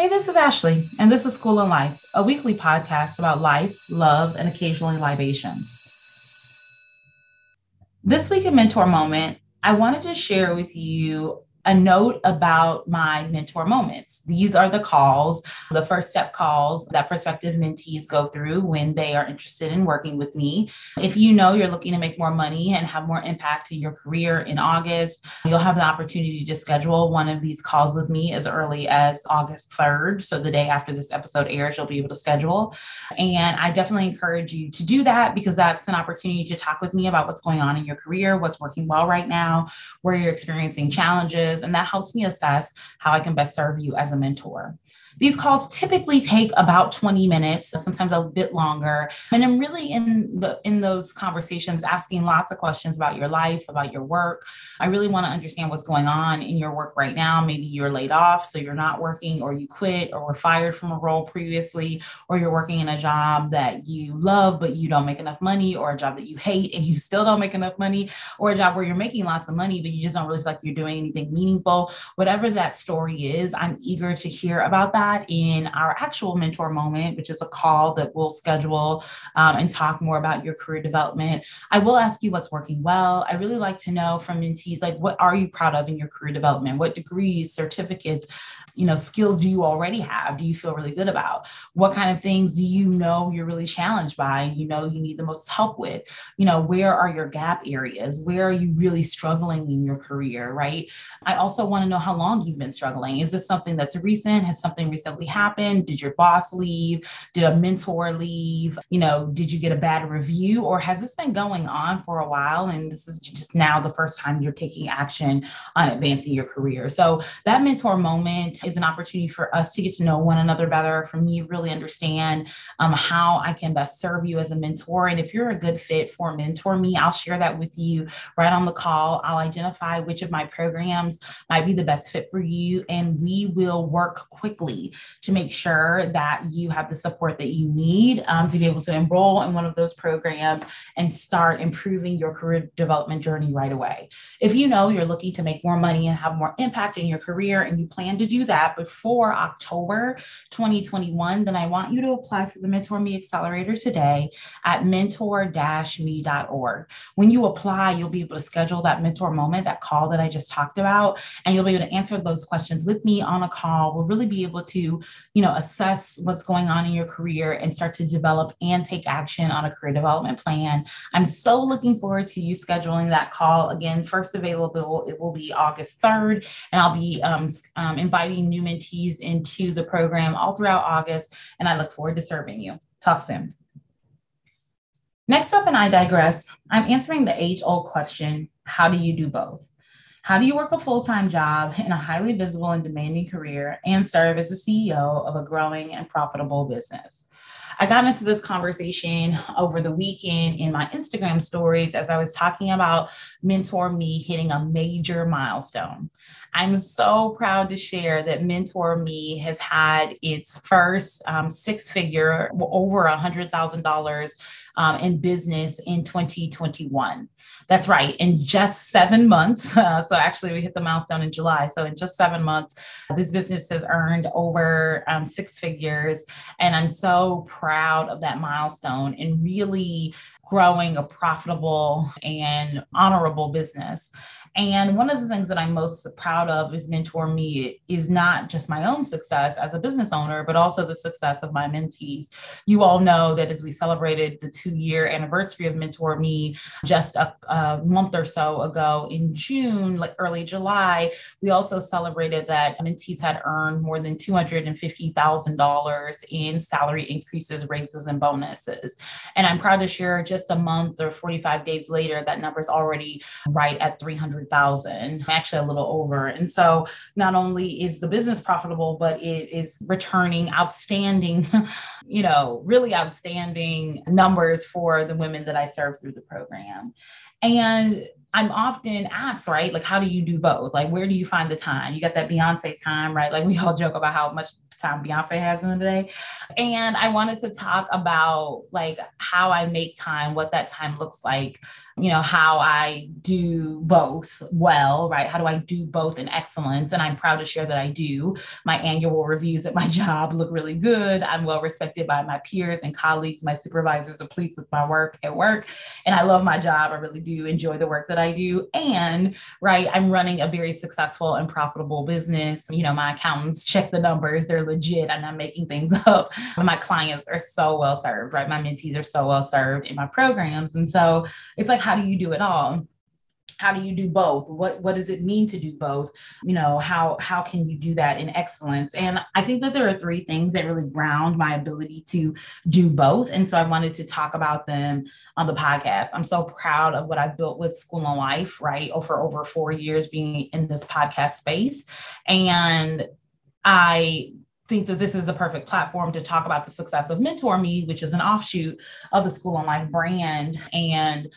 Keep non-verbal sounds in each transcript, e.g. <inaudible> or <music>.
Hey, this is Ashley, and this is Schoolin' Life, a weekly podcast about life, love, and occasionally libations. This week in Mentor Moment, I wanted to share with you a note about my mentor moments. These are the calls, the first step calls that prospective mentees go through when they are interested in working with me. If you know you're looking to make more money and have more impact in your career in August, you'll have the opportunity to schedule one of these calls with me as early as August 3rd. So the day after this episode airs, you'll be able to schedule. And I definitely encourage you to do that because that's an opportunity to talk with me about what's going on in your career, what's working well right now, where you're experiencing challenges and that helps me assess how I can best serve you as a mentor. These calls typically take about 20 minutes, sometimes a bit longer. And I'm really in the in those conversations asking lots of questions about your life, about your work. I really want to understand what's going on in your work right now. Maybe you're laid off, so you're not working, or you quit, or were fired from a role previously, or you're working in a job that you love, but you don't make enough money, or a job that you hate and you still don't make enough money, or a job where you're making lots of money, but you just don't really feel like you're doing anything meaningful. Whatever that story is, I'm eager to hear about that that in our actual mentor moment, which is a call that we'll schedule um, and talk more about your career development. I will ask you what's working well. I really like to know from mentees, like, what are you proud of in your career development? What degrees, certificates, you know, skills do you already have? Do you feel really good about? What kind of things do you know you're really challenged by? You know, you need the most help with? You know, where are your gap areas? Where are you really struggling in your career, right? I also want to know how long you've been struggling. Is this something that's recent? Has something recently happened? Did your boss leave? Did a mentor leave? You know, did you get a bad review or has this been going on for a while and this is just now the first time you're taking action on advancing your career? So that mentor moment is an opportunity for us to get to know one another better, for me really understand um, how I can best serve you as a mentor. And if you're a good fit for Mentor Me, I'll share that with you right on the call. I'll identify which of my programs might be the best fit for you, and we will work quickly to make sure that you have the support that you need um, to be able to enroll in one of those programs and start improving your career development journey right away. If you know you're looking to make more money and have more impact in your career and you plan to do that before October 2021, then I want you to apply for the Mentor Me Accelerator today at mentor-me.org. When you apply, you'll be able to schedule that mentor moment, that call that I just talked about, and you'll be able to answer those questions with me on a call. We'll really be able to you know, assess what's going on in your career and start to develop and take action on a career development plan. I'm so looking forward to you scheduling that call. Again, first available, it will be August 3rd, and I'll be um, um, inviting new mentees into the program all throughout August, and I look forward to serving you. Talk soon. Next up, and I digress, I'm answering the age old question how do you do both? How do you work a full time job in a highly visible and demanding career and serve as the CEO of a growing and profitable business? I got into this conversation over the weekend in my Instagram stories as I was talking about Mentor Me hitting a major milestone. I'm so proud to share that Mentor Me has had its first um, six figure, over a $100,000 um, in business in 2021. That's right, in just seven months. <laughs> Uh, so actually, we hit the milestone in July. So in just seven months, this business has earned over um, six figures. And I'm so proud of that milestone and really growing a profitable and honorable business. And one of the things that I'm most proud of is Mentor Me is not just my own success as a business owner, but also the success of my mentees. You all know that as we celebrated the two year anniversary of Mentor Me just a, a month or so ago in June, like early July, we also celebrated that mentees had earned more than $250,000 in salary increases, raises, and bonuses. And I'm proud to share just a month or 45 days later, that number is already right at 300 100,000, actually a little over. And so not only is the business profitable, but it is returning outstanding, <laughs> you know, really outstanding numbers for the women that I serve through the program. And I'm often asked, right? Like, how do you do both? Like, where do you find the time? You got that Beyonce time, right? Like, we all joke about how much time Beyonce has in the day. And I wanted to talk about like how I make time, what that time looks like, you know, how I do both well, right? How do I do both in excellence? And I'm proud to share that I do. My annual reviews at my <laughs> job look really good. I'm well respected by my peers and colleagues. My supervisors are pleased with my work at work. And I love my job. I really do enjoy the work that I do. And, right, I'm running a very successful and profitable business. You know, my accountants check the numbers, they're legit. I'm not making things <laughs> up. My clients are so well served, right? My mentees are so well served in my programs. And so it's like, how do you do it all? how do you do both what what does it mean to do both you know how how can you do that in excellence and i think that there are three things that really ground my ability to do both and so i wanted to talk about them on the podcast i'm so proud of what i've built with Schoolin' Life right oh, over over four years being in this podcast space and i think that this is the perfect platform to talk about the success of mentor me which is an offshoot of the Schoolin' Life brand and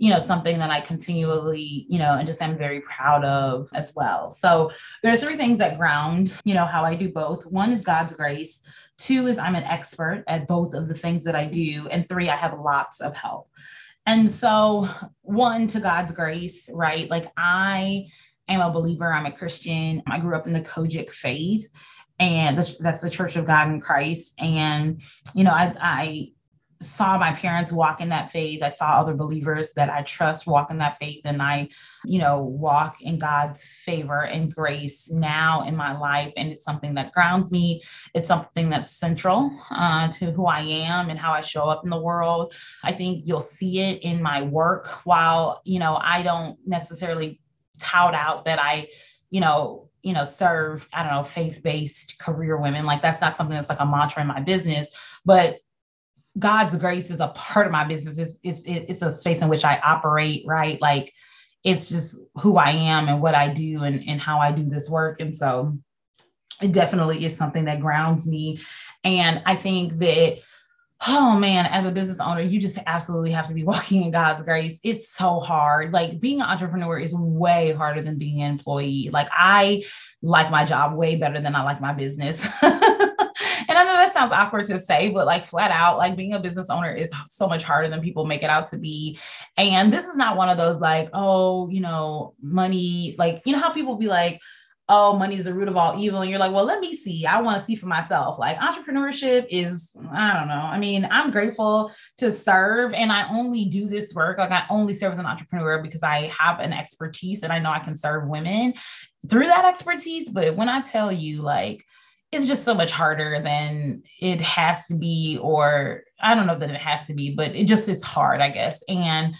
you know, something that I continually, you know, and just am very proud of as well. So there are three things that ground, you know, how I do both. One is God's grace. Two is I'm an expert at both of the things that I do. And three, I have lots of help. And so, one, to God's grace, right? Like I am a believer, I'm a Christian. I grew up in the COGIC faith and that's the Church of God in Christ. And, you know, I, I saw my parents walk in that faith. I saw other believers that I trust walk in that faith. And I, you know, walk in God's favor and grace now in my life. And it's something that grounds me. It's something that's central uh, to who I am and how I show up in the world. I think you'll see it in my work while, you know, I don't necessarily tout out that I, you know, you know, serve, I don't know, faith based career women. Like that's not something that's like a mantra in my business. But God's grace is a part of my business. It's, it's, it's a space in which I operate, right? Like it's just who I am and what I do and, and how I do this work. And so it definitely is something that grounds me. And I think that, oh man, as a business owner, you just absolutely have to be <laughs> walking in God's grace. It's so hard. Like being an entrepreneur is way harder than being an employee. Like I like my job way better than I like my business. <laughs> And I know that sounds awkward to say, but like flat out, like being a business owner is so much harder than people make it out to be. And this is not one of those like, oh, you know, money, like, you know how people be like, oh, money is the root of all evil. And you're like, well, let me see. I want to see for myself. Like entrepreneurship is, I don't know. I mean, I'm grateful to serve and I only do this work. Like I only serve as an entrepreneur because I have an expertise and I know I can serve women through that expertise. But when I tell you, like, it's just so much harder than it has to be or i don't know that it has to be but it just is hard i guess and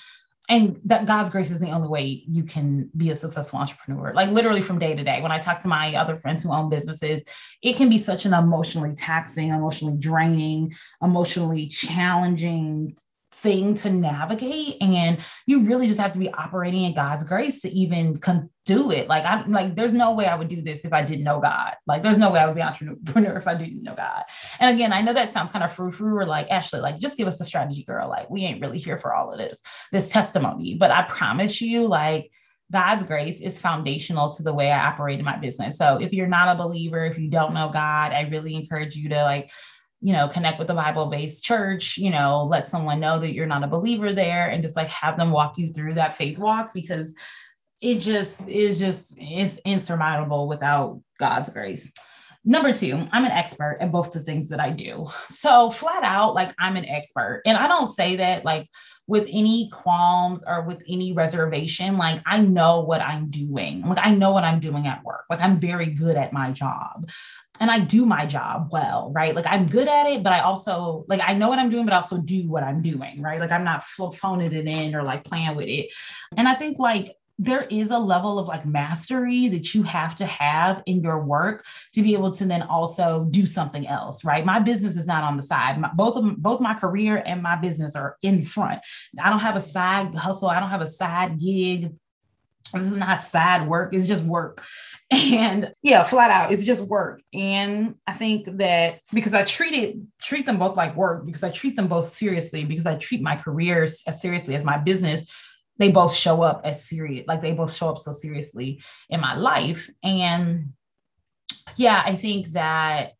and that god's grace is the only way you can be a successful entrepreneur. Like literally from day to day. When i talk to my other friends who own businesses it can be such an emotionally taxing emotionally draining emotionally challenging thing to navigate and you really just have to be operating in god's grace to even con- do it. Like i'm like there's no way i would do this if i didn't know god. Like there's no way i would be entrepreneur <laughs> if i didn't know god. And again i know that sounds kind of frou-frou or like ashley like just give us a strategy girl. Like we ain't really here for all of this this testimony. But i promise you like God's grace is foundational to the way I operate in my business. So if you're not a believer, if you don't know God, I really encourage you to like you know, connect with a Bible based church, you know, let someone know that you're not a believer there and just like have them walk you through that faith walk because it just is just is insurmountable without God's grace. Number two, I'm an expert at both the things that I do. <laughs> So, flat out, like I'm an expert. And I don't say that like with any qualms or with any reservation. Like, I know what I'm doing. Like, I know what I'm doing at work. Like, I'm very good at my job and I do my job well, right? Like, I'm good at it, but I also, like, I know what I'm doing, but I also do what I'm doing, right? Like, I'm not phoning it in or like playing with it. And I think, like, there is a level of like mastery that you have to have in your work to be able to then also do something else right? My business is not on the side. My, both of both my career and my business are in front. I don't have a side hustle. I don't have a side gig. This is not side work. It's just work. <laughs> And yeah flat out it's just work. And i think that because i treat it treat them both like work because i treat them both seriously because i treat my careers as seriously as my business they both show up as serious, like they both show up so seriously in my life. And yeah, I think that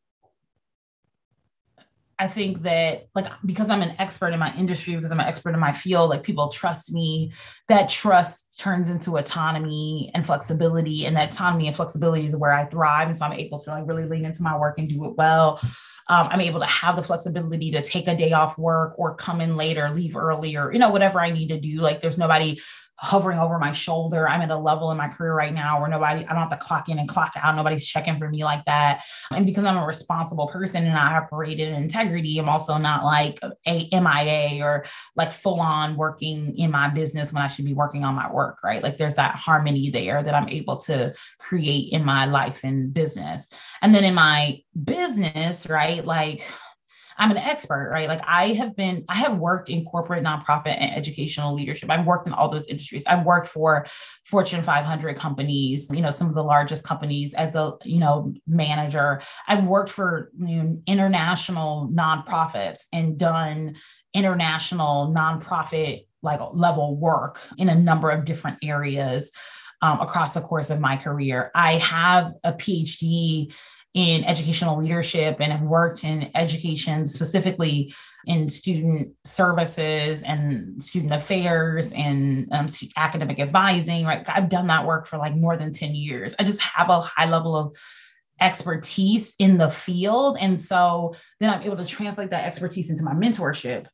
I think that like because I'm an expert in my industry, because I'm an expert in my field, like people trust me. That trust turns into autonomy and flexibility, and that autonomy and flexibility is where I thrive. And so I'm able to like really lean into my work and do it well. Um, I'm able to have the flexibility to take a day off work or come in later, leave earlier, you know, whatever I need to do. Like there's nobody hovering over my shoulder. I'm at a level in my career right now where nobody, I don't have to clock in and clock out. Nobody's checking for me like that. And because I'm a responsible person and I operate in integrity, I'm also not like a MIA or like full on working in my business when I should be working on my work, right? Like there's that harmony there that I'm able to create in my life and business. And then in my business, right? Like, I'm an expert, right? Like I have been, I have worked in corporate, nonprofit, and educational leadership. I've worked in all those industries. I've worked for Fortune 500 companies, you know, some of the largest companies as a, you know, manager. I've worked for you know, international nonprofits and done international nonprofit like level work in a number of different areas um, across the course of my career. I have a PhD in educational leadership and have worked in education specifically in student services and student affairs and um, academic advising right? I've done that work for like more than 10 years. I just have a high level of expertise in the field. And so then i'm able to translate that expertise into my mentorship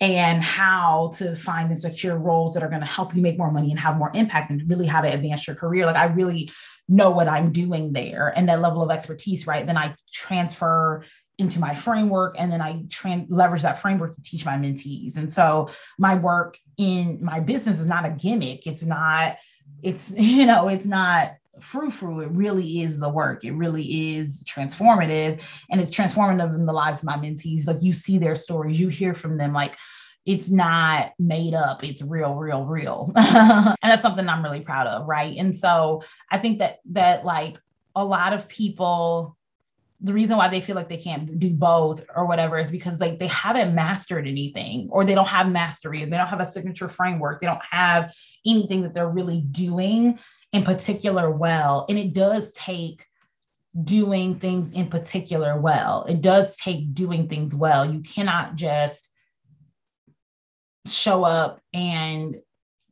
and how to find and secure roles that are going to help you make more money and have more impact and really how to advance your career. Like I really know what I'm doing there and that level of expertise, right? Then I transfer into my framework and then I trans- leverage that framework to teach my mentees. And so my work in my business is not a gimmick. It's not, it's, <laughs> you know, it's not frou. It really is the work. It really is transformative and it's transformative in the lives of my mentees. Like you see their stories, you hear from them like, it's not made up it's real real real <laughs> and that's something i'm really proud of right and so i think that that like a lot of people the reason why they feel like they can't do both or whatever is because like they haven't mastered anything or they don't have mastery and they don't have a signature framework they don't have anything that they're really doing in particular well and it does take doing things in particular well it does take doing things well you cannot just show up and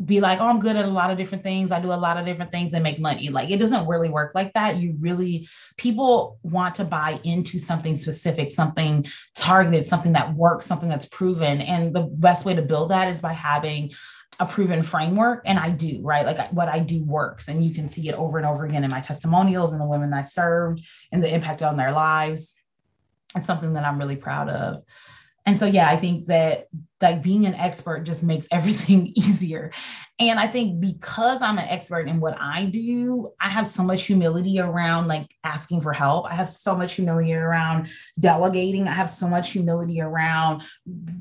be like, oh, I'm good at a lot of different things. I do a lot of different things and make money. Like it doesn't really work like that. You really, people want to buy into something specific, something targeted, something that works, something that's proven. And the best way to build that is by having a proven framework. And I do, right? Like what I do works. And you can see it over and over again in my testimonials and the women I served and the impact on their lives. It's something that I'm really proud of and so yeah i think that like being an expert just makes <laughs> everything easier. And i think because i'm an expert in what i do i have so much humility around like asking for help. I have so much humility around delegating. I have so much humility around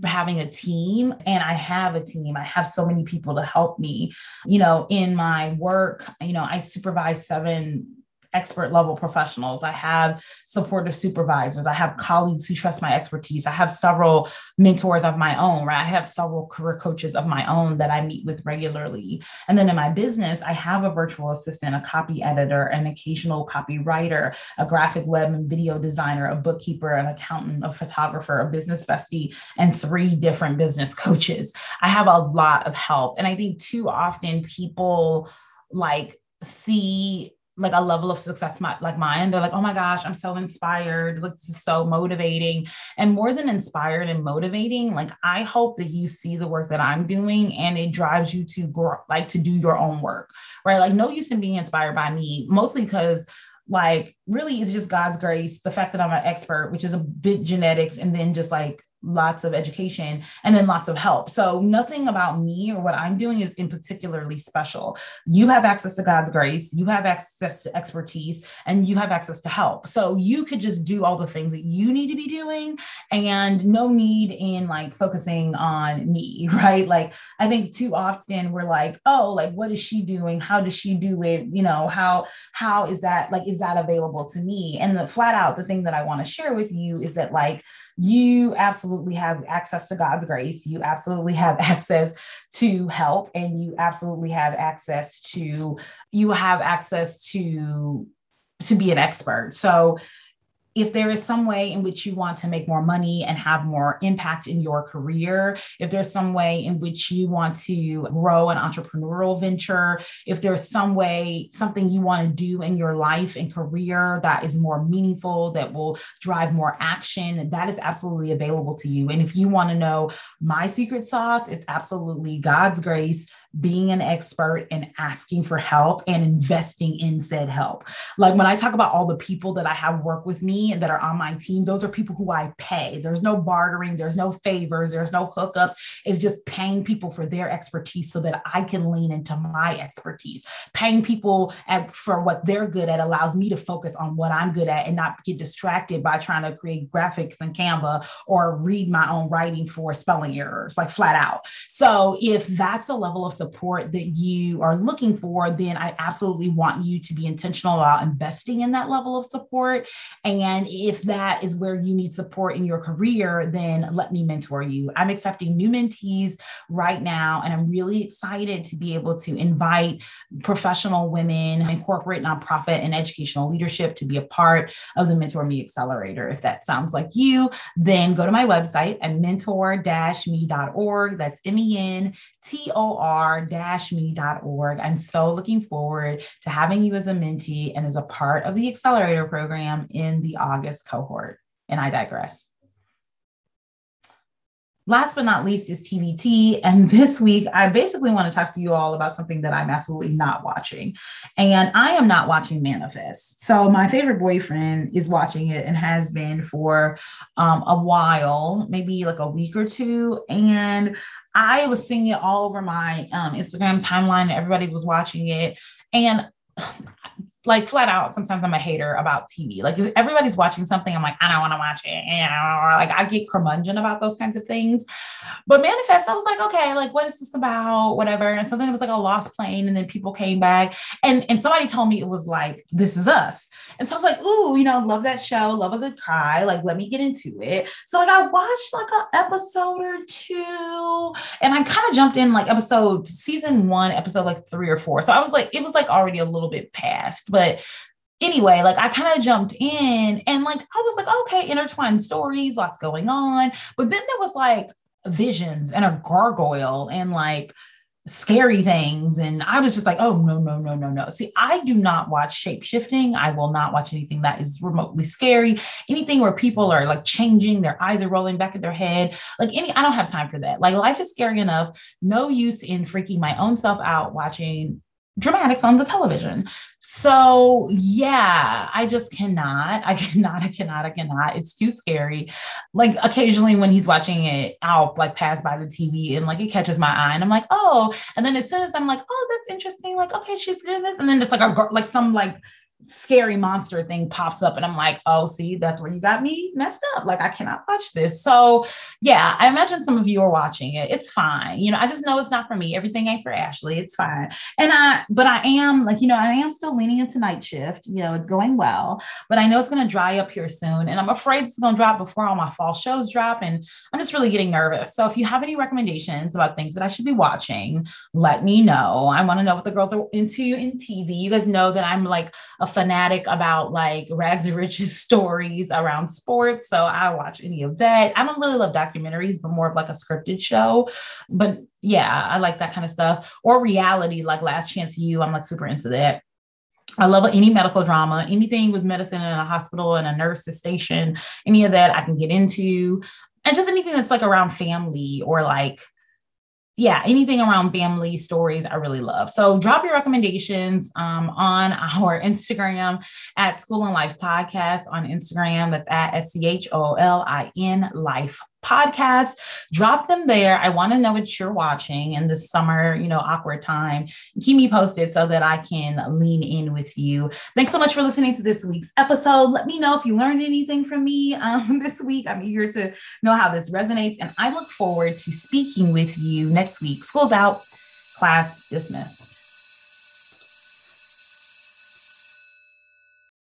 having a team. And i have a team. I have so many people to help me. You know in my work you know i supervise seven expert level professionals. I have supportive supervisors. I have colleagues who trust my expertise. I have several mentors of my own, right? I have several career coaches of my own that I meet with regularly. And then in my business, I have a virtual assistant, a copy editor, an occasional copywriter, a graphic web and video designer, a bookkeeper, an accountant, a photographer, a business bestie, and three different business <laughs> coaches. I have a lot of help. And I think too often people like see like a level of success my, like mine. They're like oh my gosh i'm so inspired. Like this is so motivating. And more than inspired and motivating like i hope that you see the work that i'm doing and it drives you to grow like to do your own work right? Like no use in being inspired by me mostly because like really it's just god's grace the fact that i'm an expert which is a bit genetics and then just like lots of education and then lots of help. So nothing about me or what I'm doing is in particularly special. You have access to God's grace, you have access to expertise, and you have access to help. So you could just do all the things that you need to be doing and no need in like focusing on me, <laughs> right? Like I think too often we're like, oh, like what is she doing? How does she do it? You know, how how is that like is that available to me? And the flat out the thing that I want to share with you is that like you absolutely have access to God's grace. You absolutely have <laughs> access to help, and you absolutely have access to you have access to to be an expert. So if there is some way in which you want to make more money and have more impact in your career, if there's some way in which you want to grow an entrepreneurial venture, if there's some way, something you want to do in your life and career that is more meaningful, that will drive more action, that is absolutely available to you. And if you want to know my secret sauce, it's absolutely God's grace being an expert and asking for help and investing in said help. Like when I talk about all the people that I have work with me and that are on my team, those are people who I pay. There's no bartering, there's no favors, there's no hookups. It's just paying people for their expertise so that I can lean into my expertise. Paying people at, for what they're good at allows me to focus on what I'm good at and not get distracted by trying to create graphics in Canva or read my own writing for spelling errors, like flat out. So if that's a level of support that you are looking for, then I absolutely want you to be intentional about investing in that level of support. And if that is where you need support in your career, then let me mentor you. I'm accepting new mentees right now, and I'm really excited to be able to invite professional women corporate, nonprofit, and educational leadership to be a part of the Mentor Me Accelerator. If that sounds like you, then go to my website at mentor-me.org. That's M E N T O R me.org. I'm so looking forward to having you as a mentee and as a part of the accelerator program in the August cohort. And I digress. Last but not least is TBT. And <laughs> this week, I basically want to talk to you all about something that I'm absolutely not watching. And I am not watching Manifest. So, my favorite boyfriend is watching it and has been for um, a while, maybe like a week or two. And I was seeing it all over my um, Instagram timeline. Everybody was watching it. And like flat out, sometimes I'm a hater about TV. Like if everybody's watching something, I'm like, I don't want to watch it. Know, uh, like I get curmudgeon about those kinds of things. But Manifest, I was like, okay, like what is this about? Whatever. And so then it was like a lost plane, and then people came back, and and somebody told me it was like This Is Us. And so I was like, ooh, you know, love that show, love a good cry. Like, let me get into it. So like I watched like an episode or two, and I kind of jumped in like episode season one, episode like three or four. So I was like, it was like already a little bit past but anyway, like I kind of jumped in and like I was like, okay, intertwined stories, lots going on. But then there was like visions and a gargoyle and like scary things. And I was just like, oh, no, no, no, no, no. See, I do not watch shape shifting. I will not watch anything that is remotely scary, anything where people are like changing, their eyes are rolling back at their head. Like any, I don't have time for that. Like life is scary enough. No use in freaking my own self out watching dramatics on the television. So, yeah, I just cannot. I <laughs> cannot, I cannot, I cannot. It's too scary. Like, occasionally when he's watching it, I'll like pass by the TV and like it catches my eye and I'm like, oh. And then as soon as I'm like, oh, that's interesting, like, okay, she's doing this. And then just like a, like some like scary monster thing pops up and I'm like, oh, see, that's where you got me messed up. Like I cannot watch this. So yeah, I imagine some of you are watching it. It's fine. You know, I just know it's not for me. Everything ain't for Ashley. It's fine. And I, but I am like, you know, I am still leaning into night shift. You know, it's going well, but I know it's going to dry up here soon. And I'm afraid it's going to drop before all my fall shows drop. And I'm just really getting nervous. So if you have any recommendations about things that I should be watching, let me know. I want to know what the girls are into in TV. You guys know that I'm like a fanatic about like rags and riches <laughs> stories around sports. So I watch any of that. I don't really love documentaries, but more of like a scripted show. But yeah, I like that kind of stuff. Or reality, like Last Chance U. I'm like super into that. I love any medical drama, anything with medicine in a hospital and a nurse's station, any of that I can get into. And just anything that's like around family or like yeah, anything around family stories, I really love. So drop your recommendations um, on <laughs> our Instagram at Schoolin' Life Podcast on Instagram. That's at S C H O L I N Life podcast. Drop them there. I want to know what you're watching in this summer, you know, awkward time. Keep me posted so that I can lean in with you. Thanks so much for listening to this week's episode. Let me know if you learned anything from me um, <laughs> this week. I'm eager to know how this resonates, and I look forward to speaking with you next week. School's out, class dismissed.